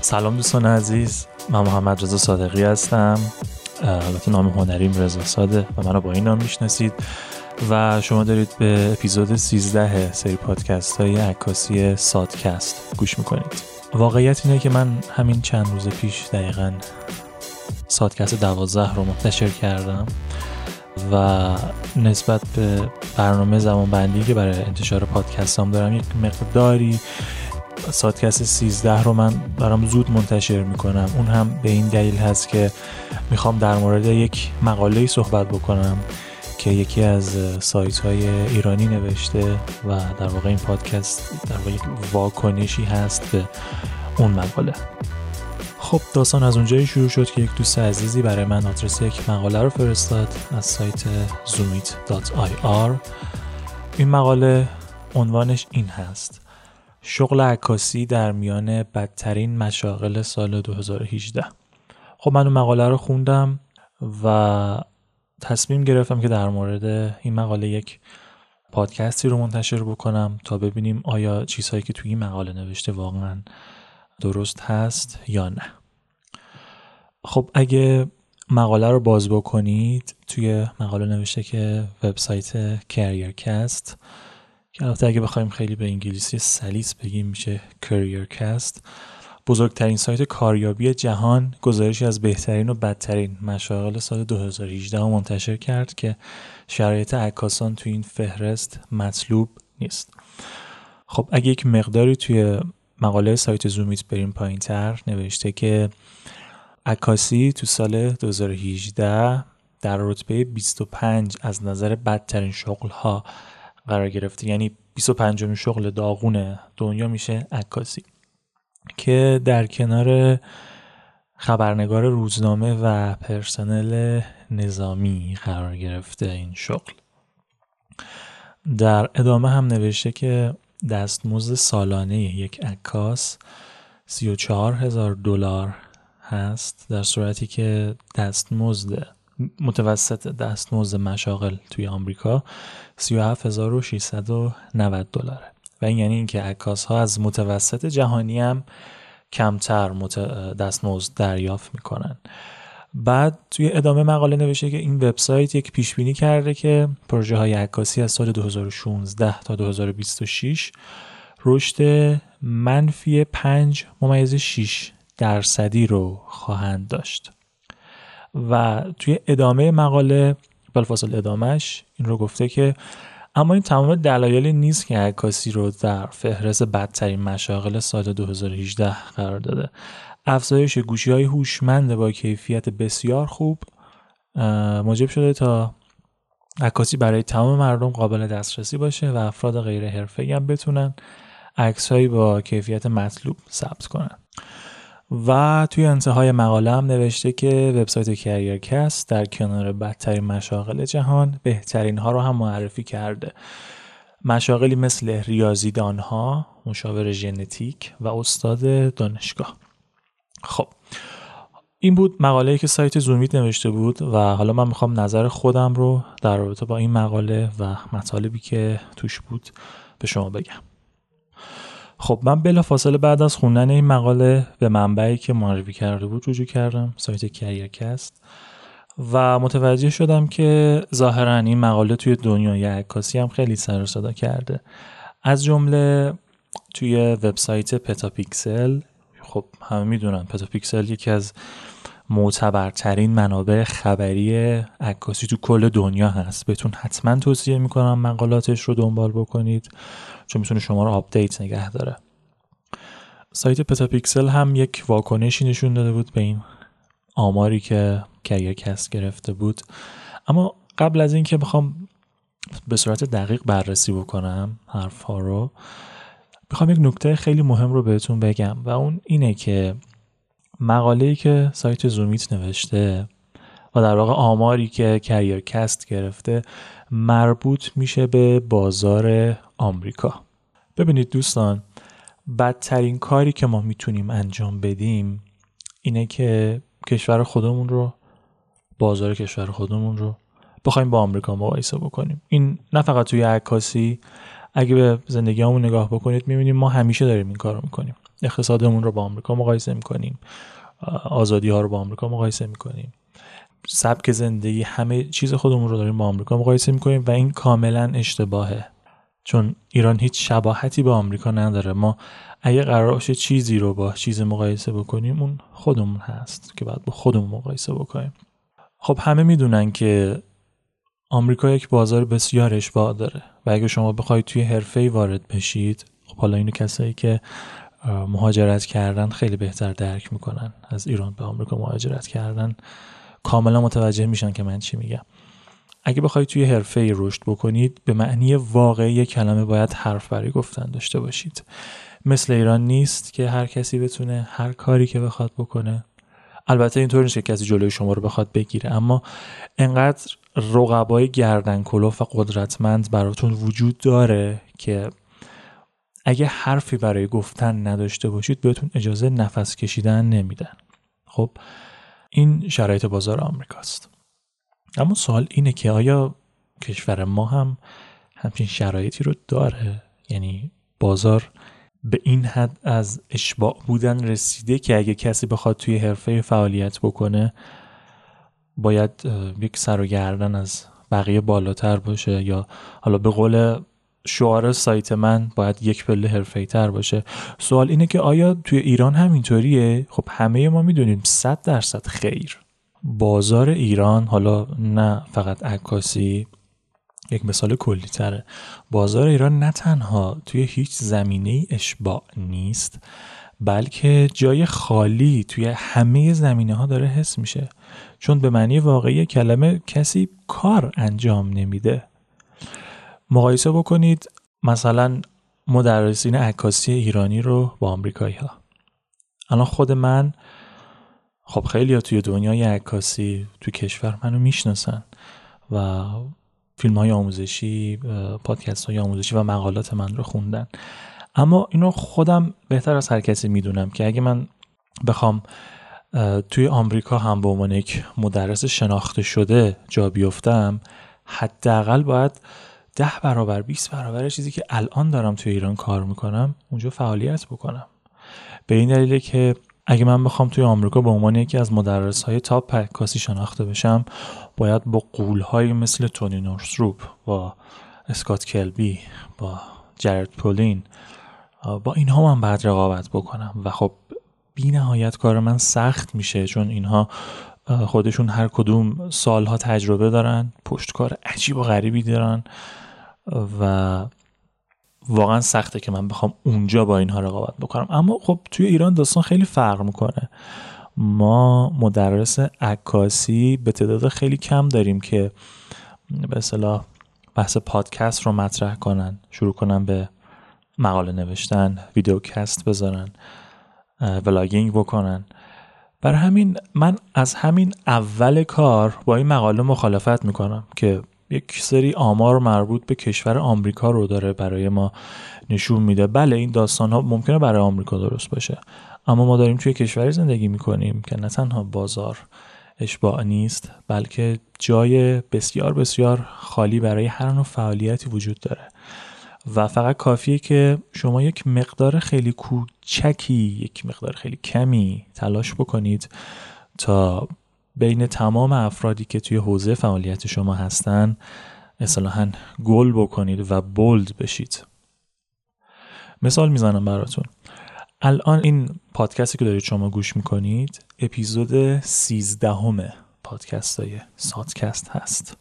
سلام دوستان عزیز من محمد رضا صادقی هستم. البته نام هنریم رضا ساده و منو با این نام می‌شناسید. و شما دارید به اپیزود 13 سری پادکست های عکاسی سادکست گوش می‌کنید. واقعیت اینه که من همین چند روز پیش دقیقا سادکست دوازده رو منتشر کردم و نسبت به برنامه زمان بندی که برای انتشار پادکست هم دارم یک مقداری سادکست 13 رو من برام زود منتشر می‌کنم. اون هم به این دلیل هست که می‌خوام در مورد یک مقاله صحبت بکنم که یکی از سایت های ایرانی نوشته و در واقع این پادکست در واقع واکنشی هست به اون مقاله. خب داستان از اونجایی شروع شد که یک دوست عزیزی برای من آدرس یک مقاله رو فرستاد از سایت zoomit.ir این مقاله عنوانش این هست. شغل عکاسی در میان بدترین مشاغل سال 2018 خب من اون مقاله رو خوندم و تصمیم گرفتم که در مورد این مقاله یک پادکستی رو منتشر بکنم تا ببینیم آیا چیزهایی که توی این مقاله نوشته واقعا درست هست یا نه. خب اگه مقاله رو باز بکنید توی مقاله نوشته که وبسایت کریرکست که البته اگه بخوایم خیلی به انگلیسی سلیس بگیم میشه کریرکست بزرگترین سایت کاریابی جهان گزارشی از بهترین و بدترین مشاغل سال 2018 منتشر کرد که شرایط عکاسان توی این فهرست مطلوب نیست. خب اگه یک مقداری توی مقاله سایت زومیت بریم پایین تر نوشته که عکاسی تو سال 2018 در رتبه 25 از نظر بدترین شغل ها قرار گرفته. یعنی 25 شغل داغون دنیا میشه عکاسی. که در کنار خبرنگار روزنامه و پرسنل نظامی قرار گرفته این شغل. در ادامه هم نوشته که دستمزد سالانه یک عکاس 34 هزار دلار هست در صورتی که دستمزد متوسط دستمزد مشاغل توی آمریکا 37690 دلاره. و این یعنی اینکه عکاس ها از متوسط جهانی هم کمتر مت... دستمزد دریافت می‌کنن. بعد توی ادامه مقاله نوشته که این وبسایت یک پیش بینی کرده که پروژه های عکاسی از سال 2016 تا 2026 رشد منفی 5 ممیز 6 درصدی رو خواهند داشت. و توی ادامه مقاله بلفاصل ادامهش این رو گفته که اما این تمام دلایلی نیست که عکاسی رو در فهرست بدترین مشاغل سال 2018 قرار داده. افزایش گوشی های هوشمند با کیفیت بسیار خوب موجب شده تا عکاسی برای تمام مردم قابل دسترسی باشه و افراد غیر حرفه‌ای هم بتونن عکسهایی با کیفیت مطلوب ثبت کنن. و توی انتهای مقاله هم نوشته که وبسایت کریرکست در کنار بدترین مشاغل جهان بهترین ها رو هم معرفی کرده. مشاغلی مثل ریاضیدان ها، مشاور ژنتیک و استاد دانشگاه. خب این بود مقاله که سایت زومیت نوشته بود و حالا من می‌خوام نظر خودم رو در رابطه با این مقاله و مطالبی که توش بود به شما بگم. خب من بلا فاصله بعد از خوندن این مقاله به منبعی که معرفی کرده بود رجوع کردم سایت کریرکست و متوجه شدم که ظاهرا این مقاله توی دنیای عکاسی هم خیلی سر صدا کرده. از جمله توی وبسایت پتاپیکسل خب همه می‌دونن PetaPixel یکی از معتبرترین منابع خبری عکاسی تو کل دنیا هست. بهتون حتما توصیه می‌کنم مقالاتش رو دنبال بکنید چون می‌تونه شما رو آپدیت نگه داره. سایت PetaPixel هم یک واکنشی نشون داده بود به این آماری که CareerCast گرفته بود. اما قبل از اینکه بخوام به صورت دقیق بررسی بکنم حرف ها رو می‌خوام یک نکته خیلی مهم رو بهتون بگم و اون اینه که مقاله که سایت زومیت نوشته و در واقع آماری که کریر کست گرفته مربوط میشه به بازار آمریکا. ببینید دوستان بدترین کاری که ما می‌تونیم انجام بدیم اینه که کشور خودمون رو بازار کشور خودمون رو بخوایم با آمریکا مقایسه بکنیم. این نه فقط توی عکاسی اگه به زندگی همون نگاه بکنید می‌بینیم ما همیشه داریم این کار رو می‌کنیم. اقتصادمون رو با آمریکا مقایسه می‌کنیم. آزادی ها رو با آمریکا مقایسه می‌کنیم. سبک زندگی همه چیز خودمون رو داریم با آمریکا مقایسه می‌کنیم و این کاملا اشتباهه. چون ایران هیچ شباهتی به آمریکا نداره. ما اگه قرار باشه چیزی رو با چیز مقایسه بکنیم اون خودمون هست که باید با خودمون مقایسه بکنیم. خب همه می‌دونن که آمریکا یک بازار بسیار اشباع داره و اگه شما بخواید توی حرفه وارد بشید خب حالا اینو کسایی که مهاجرت کردن خیلی بهتر درک می‌کنن. از ایران به آمریکا مهاجرت کردن کاملا متوجه میشن که من چی میگم. اگه بخواید توی حرفه رشد بکنید به معنی واقعی کلمه باید حرف برای گفتن داشته باشید. مثل ایران نیست که هر کسی بتونه هر کاری که بخواد بکنه. البته اینطور نیست که کسی جلوی شما رو بخواد بگیره اما انقدر رقبای گردن کلوف و قدرتمند براتون وجود داره که اگه حرفی برای گفتن نداشته باشید بهتون اجازه نفس کشیدن نمیدن. خب این شرایط بازار آمریکاست. اما سوال اینه که آیا کشور ما هم همچین شرایطی رو داره؟ یعنی بازار به این حد از اشباع بودن رسیده که اگه کسی بخواد توی حرفه فعالیت بکنه باید یک سر و گردن از بقیه بالاتر باشه یا حالا به قول شعار سایت من باید یک پله حرفه‌ای تر باشه. سوال اینه که آیا توی ایران همینطوریه؟ خب همه ما می‌دونیم 100 درصد خیر. بازار ایران حالا نه فقط عکاسی یک مثال کلی تره بازار ایران نه تنها توی هیچ زمینه اشباع نیست بلکه جای خالی توی همه زمینه ها داره حس میشه. چون به معنی واقعی کلمه کسی کار انجام نمیده. مقایسه بکنید مثلا مدرسین عکاسی ایرانی رو با آمریکایی ها. الان خود من خب خیلی ها توی دنیای عکاسی توی کشور منو می‌شناسن و فیلم های آموزشی پادکست های آموزشی و مقالات من رو خوندن. اما اینو خودم بهتر از هر کسی می‌دونم که اگه من بخوام توی آمریکا هم به عنوان یک مدرس شناخته شده جا بیفتم حداقل باید ده برابر 20 برابر چیزی که الان دارم توی ایران کار می‌کنم اونجا فعالیت بکنم. به این دلیله که اگه من بخوام توی آمریکا به عنوان یکی از مدرس های تاپ پکاسی شناخته بشم باید با قول های مثل تونی نورسروپ با اسکات کلبی با جرد پولین با اینها من بعد رقابت بکنم و خب بی نهایت کار من سخت میشه چون اینها خودشون هر کدوم سالها تجربه دارن پشتکار عجیب و غریبی دارن و واقعا سخته که من بخوام اونجا با اینها رقابت بکنم. اما خب توی ایران داستان خیلی فرق می‌کنه. ما مدرس عکاسی به تعداد خیلی کم داریم که به اصطلاح بحث پادکست رو مطرح کنن شروع کنن به مقاله نوشتن ویدیوکست بذارن ولاگینگ بکنن. بر همین من از همین اول کار با این مقاله مخالفت می‌کنم که یک سری آمار مربوط به کشور آمریکا رو داره برای ما نشون میده. بله این داستان ها ممکنه برای آمریکا درست باشه اما ما داریم توی کشوری زندگی می‌کنیم که نه تنها بازار اشباع نیست بلکه جای بسیار بسیار خالی برای هر نوع فعالیتی وجود داره. و فقط کافیه که شما یک مقدار خیلی کوچکی یک مقدار خیلی کمی تلاش بکنید تا بین تمام افرادی که توی حوزه فعالیت شما هستن اصطلاحا گل بکنید و بولد بشید. مثال می‌زنم براتون. الان این پادکستی که دارید شما گوش می‌کنید اپیزود سیزدهم پادکست های سادکست هست.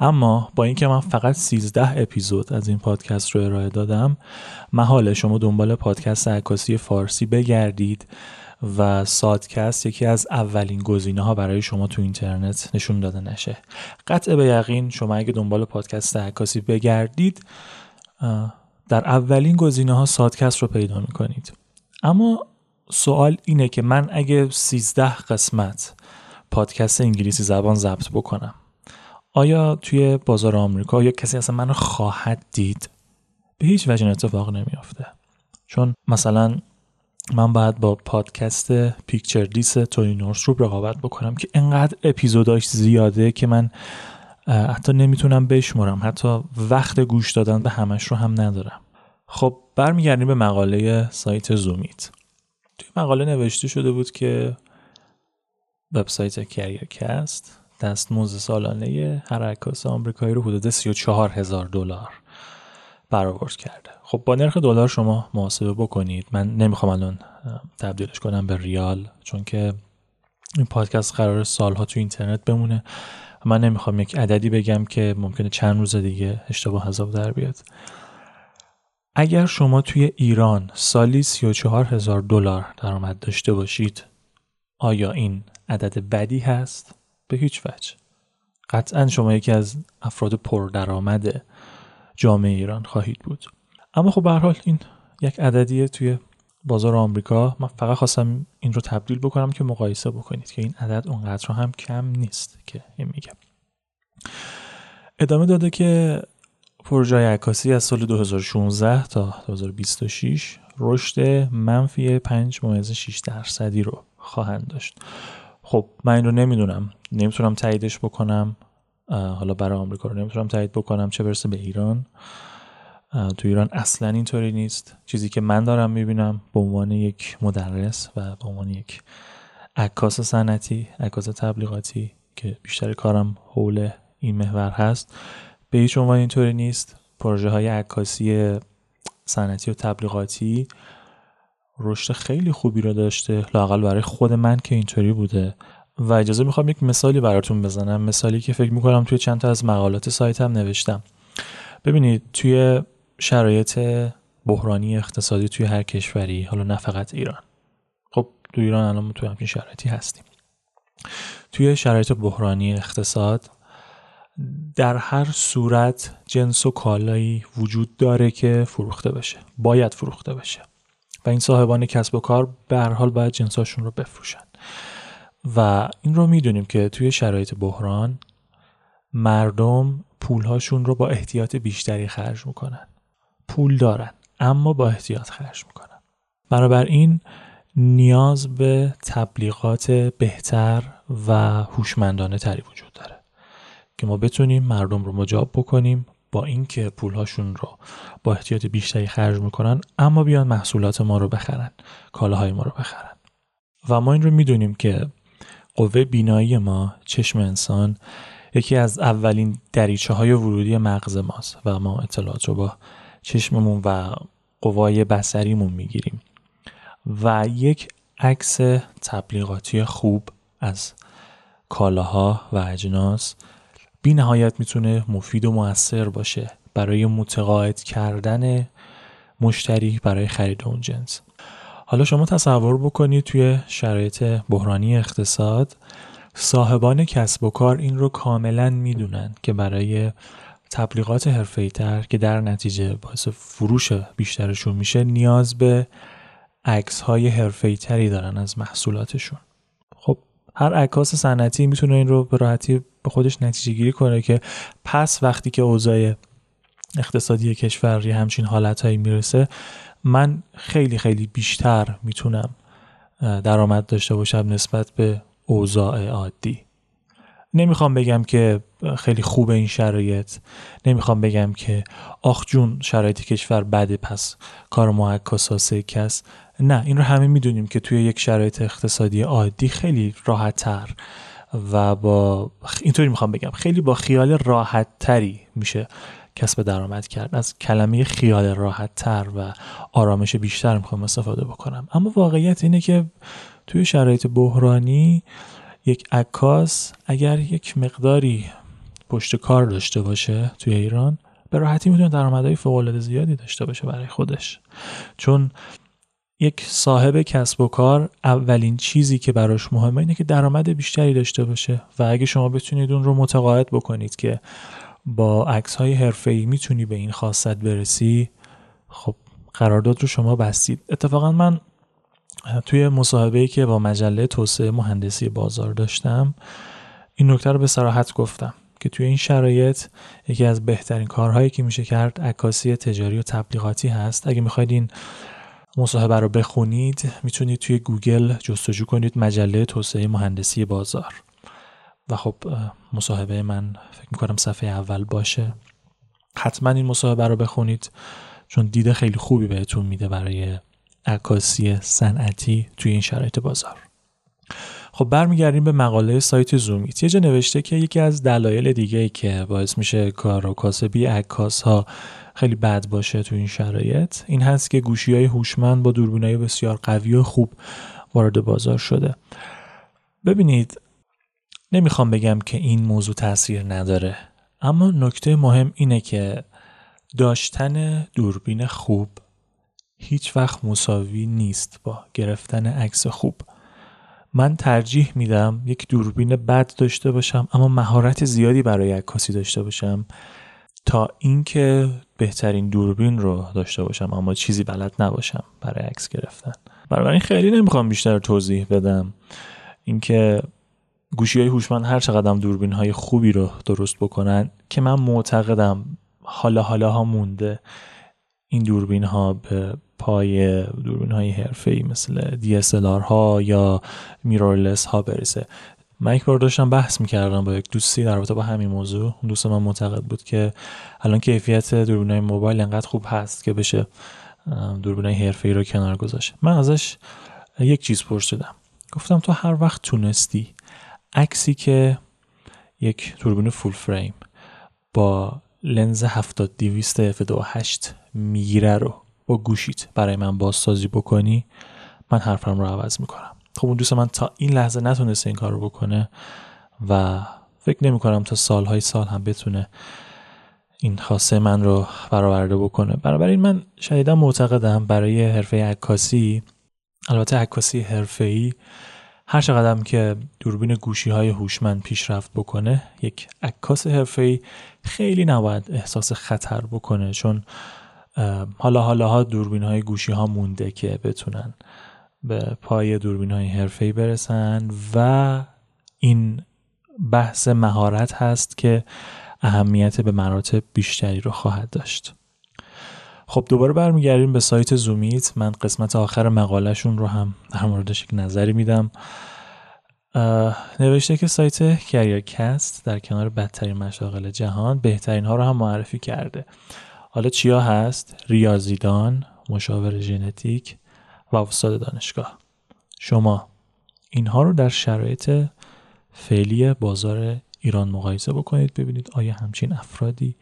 اما با اینکه من فقط 13 اپیزود از این پادکست رو ارائه دادم محاله شما دنبال پادکست عکاسی فارسی بگردید و سادکست یکی از اولین گزینه ها برای شما تو اینترنت نشون داده نشه. قطع به یقین شما اگه دنبال پادکست عکاسی بگردید در اولین گزینه ها سادکست رو پیدا می‌کنید. اما سوال اینه که من اگه 13 قسمت پادکست انگلیسی زبان ضبط بکنم آیا توی بازار آمریکا یا کسی اصلا منو خواهد دید؟ به هیچ وجه اتفاق نمیافته. چون مثلا من باید با پادکست پیکچر دیس تونی نورسروپ رقابت بکنم که انقدر اپیزوداش زیاده که من حتی نمی‌تونم بشمرم. حتی وقت گوش دادن به همش رو هم ندارم. خب برمیگردیم به مقاله سایت زومیت. مقاله نوشته شده بود که وبسایت کست دستمزد سالانه هر عکاس آمریکایی رو حدود 34 هزار دلار برآورد کرده. خب با نرخ دلار شما محاسبه بکنید. من نمی‌خوام الان تبدیلش کنم به ریال چون که این پادکست قرار سالها تو اینترنت بمونه. من نمی‌خوام یک عددی بگم که ممکنه چند روز دیگه اشتباه حساب در بیاد. اگر شما توی ایران سالی 34 هزار دلار درآمد داشته باشید آیا این عدد بدی هست؟ به هیچ وجه. قطعا شما یکی از افراد پردرآمد جامعه ایران خواهید بود. اما خب به حال این یک عددیه توی بازار آمریکا. من فقط خواستم این رو تبدیل بکنم که مقایسه بکنید که این عدد اونقدر هم کم نیست که این میگم ادامه داده که پروژه عکاسی از سال 2016 تا 2026 رشد منفی 5 ممیز 6 درصدی رو خواهند داشت. خب من این رو نمی‌دونم. نمی‌تونم تاییدش بکنم. حالا برای آمریکا رو نمی‌تونم تایید بکنم. چه برسه به ایران؟ تو ایران اصلا اینطوری نیست. چیزی که من دارم می‌بینم به عنوان یک مدرس و به عنوان یک عکاس صنعتی عکاس تبلیغاتی که بیشتر کارم حول این محور هست به هیچ عنوان اینطوری نیست. پروژه های عکاسی صنعتی و تبلیغاتی رشد خیلی خوبی رو داشته لاقل برای خود من که اینطوری بوده. و اجازه می‌خوام یک مثالی براتون بزنم مثالی که فکر می‌کنم توی چند تا از مقالات سایتم نوشتم. ببینید توی شرایط بحرانی اقتصادی توی هر کشوری حالا نه فقط ایران. خب تو ایران الان تو همچین شرایطی هستیم. توی شرایط بحرانی اقتصاد در هر صورت جنس و کالایی وجود داره که فروخته بشه. باید فروخته بشه. و این صاحبان کسب و کار به هر حال باید جنساشون رو بفروشن. و این رو می‌دونیم که توی شرایط بحران مردم پولهاشون رو با احتیاط بیشتری خرج می‌کنن. پول دارن اما با احتیاط خرج می‌کنن. بنابراین نیاز به تبلیغات بهتر و هوشمندانه تری وجود داره که ما بتونیم مردم رو مجاب بکنیم با اینکه پولهاشون رو با احتیاط بیشتری خرج می‌کنن اما بیان محصولات ما رو بخرن کالاهای ما رو بخرن. و ما این رو می‌دونیم که قوه بینایی ما چشم انسان یکی از اولین دریچه های ورودی مغز ماست و ما اطلاعات رو با چشممون و قوای بسریمون می‌گیریم. و یک عکس تبلیغاتی خوب از کالاها و اجناس بی نهایت می‌تونه مفید و موثر باشه برای متقاعد کردن مشتری برای خرید اون جنس. حالا شما تصور بکنید توی شرایط بحرانی اقتصاد صاحبان کسب و کار این رو کاملا می‌دونن که برای تبلیغات تر که در نتیجه باعث فروش بیشترشون میشه نیاز به عکس های تری دارن از محصولاتشون. هر عکاس صنعتی می‌تونه این رو به راحتی به خودش نتیجه گیری کنه که پس وقتی که اوضاع اقتصادی کشور یه همچین حالتهایی می‌رسه من خیلی خیلی بیشتر می‌تونم درآمد داشته باشم نسبت به اوضاع عادی. نمی‌خوام بگم که خیلی خوب این شرایط. نمی‌خوام بگم که آخ جون شرایط کشور بده پس کار ما کس. نه این رو همه می‌دونیم که توی یک شرایط اقتصادی عادی خیلی راحت تر و با اینطوری می‌خوام بگم خیلی با خیال راحت تری میشه کسب درآمد کرد. از کلمه خیال راحت تر و آرامش بیشتر می‌خوام استفاده بکنم. اما واقعیت اینه که توی شرایط بحرانی یک عکاس اگر یک مقداری پشت کار داشته باشه توی ایران به راحتی می‌تونه درآمدهای فوق زیادی داشته باشه برای خودش. چون یک صاحب کسب و کار اولین چیزی که براش مهمه اینه که درآمد بیشتری داشته باشه و اگه شما بتونید اون رو متقاعد بکنید که با عکس های حرفه‌ای می‌تونی به این خاصت برسی خب قرارداد رو شما بستید. اتفاقا من توی مصاحبه که با مجله توسعه مهندسی بازار داشتم این نکته رو به صراحت گفتم. که توی این شرایط یکی از بهترین کارهایی که میشه کرد عکاسی تجاری و تبلیغاتی هست. اگه می‌خواید این مصاحبه رو بخونید می‌تونید توی گوگل جستجو کنید مجله توسعه مهندسی بازار. و خب مصاحبه من فکر می‌کنم صفحه اول باشه. حتما این مصاحبه رو بخونید چون دیده خیلی خوبی بهتون میده برای عکاسی صنعتی توی این شرایط بازار. خب برمیگردیم به مقاله سایت زومیت یه جا نوشته که یکی از دلایل دیگه که باعث میشه کار و کاسبی عکاس ها خیلی بد باشه تو این شرایط این هست که گوشی های هوشمند با دوربینای بسیار قوی و خوب وارد بازار شده. ببینید نمی‌خوام بگم که این موضوع تاثیر نداره اما نکته مهم اینه که داشتن دوربین خوب هیچ وقت مساوی نیست با گرفتن عکس خوب. من ترجیح میدم یک دوربین بد داشته باشم اما مهارت زیادی برای عکاسی داشته باشم تا اینکه بهترین دوربین رو داشته باشم اما چیزی بلد نباشم برای عکس گرفتن. این خیلی نمی‌خوام بیشتر توضیح بدم اینکه گوشی های هوشمند هر چقدر دوربین های خوبی رو درست بکنن که من معتقدم حالا حالا ها مونده. این دوربین ها به پای دوربین های حرفه ای مثل DSLR ها یا میرورلس ها برسه. من یک بار داشتم بحث می‌کردم با یک دوستی در رابطه با همین موضوع. اون دوست من معتقد بود که الان کیفیت دوربین های موبایل انقدر خوب هست که بشه دوربین های حرفه ای رو کنار گذاشت. من ازش یک چیز پرسیدم. گفتم تو هر وقت تونستی عکسی که یک دوربین فول فریم با لنز 70 200 f2.8 می‌گیره رو با گوشیت برای من بازسازی بکنی من حرفم رو عوض می‌کنم. خب اون دوست من تا این لحظه نتونسته این کار رو بکنه و فکر نمی کنم تا سالهای سال هم بتونه این خاصه من رو برآورده بکنه. بنابراین من شدیدا معتقدم برای حرفه عکاسی البته عکاسی حرفه‌ای هر چقدر که دوربین گوشی های هوشمند پیشرفت بکنه یک عکاس حرفه‌ای خیلی نباید احساس خطر بکنه چون حالا حالا ها دوربین های گوشی ها مونده که بتونن به پای دوربین های حرفه‌ای برسن و این بحث مهارت هست که اهمیت به مراتب بیشتری رو خواهد داشت. خب دوباره برمیگردیم به سایت زومیت. من قسمت آخر مقالهشون رو هم در موردش یک نظری میدم. نوشته که سایت کریرکست در کنار بدترین مشاغل جهان بهترین ها رو هم معرفی کرده. حالا چیا هست؟ ریاضیدان، مشاور ژنتیک و استاد دانشگاه. شما اینها رو در شرایط فعلی بازار ایران مقایسه بکنید ببینید آیا همچین افرادی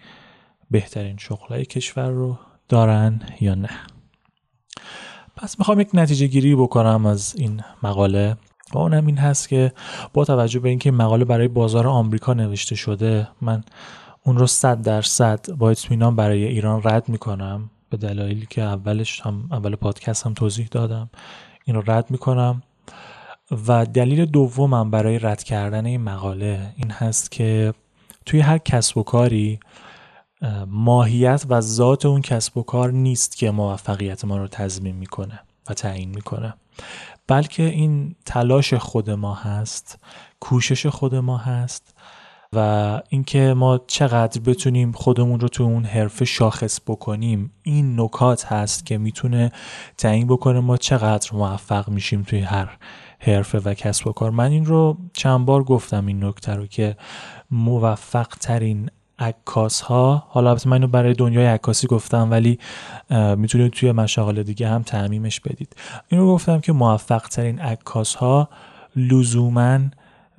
بهترین شغلای کشور رو دارن یا نه. پس می‌خوام یک نتیجه گیری بکنم از این مقاله و اونم این هست که با توجه به اینکه مقاله برای بازار آمریکا نوشته شده من اون رو صد درصد با اطمینان برای ایران رد می‌کنم به دلایلی که اولش هم اول پادکست هم توضیح دادم این رو رد می‌کنم. و دلیل دومم برای رد کردن این مقاله این هست که توی هر کسب و کاری ماهیت و ذات اون کسب و کار نیست که موفقیت ما رو تضمین می‌کنه و تعیین می‌کنه. بلکه این تلاش خود ما هست کوشش خود ما هست و اینکه ما چقدر بتونیم خودمون رو تو اون حرفه شاخص بکنیم این نکات هست که می‌تونه تعیین بکنه ما چقدر موفق میشیم توی هر حرفه و کسب و کار. من این رو چند بار گفتم این نکته رو که موفق ترین عکاس ها حالا البته من برای دنیای عکاسی گفتم ولی می‌تونید توی مشاغل دیگه هم تعمیمش بدید. اینو گفتم که موفق ترین عکاس ها لزوما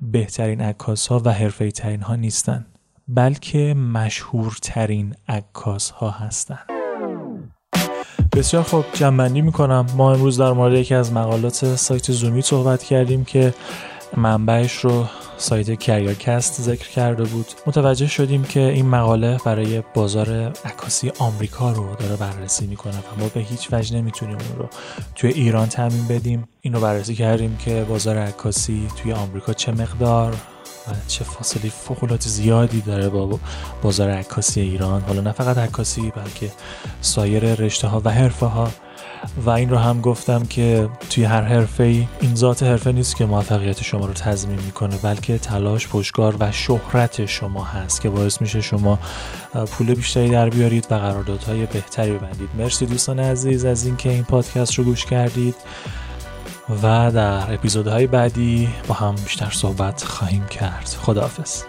بهترین عکاس ها و حرفه ترین ها نیستن بلکه مشهورترین عکاس ها هستن. بسیار خوب جنبندی می‌کنم. ما امروز در مورد یکی از مقالات سایت زومی صحبت کردیم که منبعش رو سایت کریرکست ذکر کرده بود. متوجه شدیم که این مقاله برای بازار عکاسی آمریکا رو داره بررسی می‌کنه و ما به هیچ وجه نمی‌تونیم اون رو توی ایران تعمین بدیم. این رو بررسی کردیم که بازار عکاسی توی آمریکا چه مقدار و چه فاصله فوق زیادی داره با بازار عکاسی ایران. حالا نه فقط عکاسی بلکه سایر رشته ها و حرفه ها و این رو هم گفتم که توی هر حرفه ای این ذات حرفه نیست که موفقیت شما رو تضمین می‌کنه بلکه تلاش پشتکار و شهرت شما هست که باعث میشه شما پول بیشتری در بیارید و قراردادهای بهتری ببندید. مرسی دوستان عزیز از اینکه این پادکست رو گوش کردید و در اپیزودهای بعدی با هم بیشتر صحبت خواهیم کرد. خداحافظ.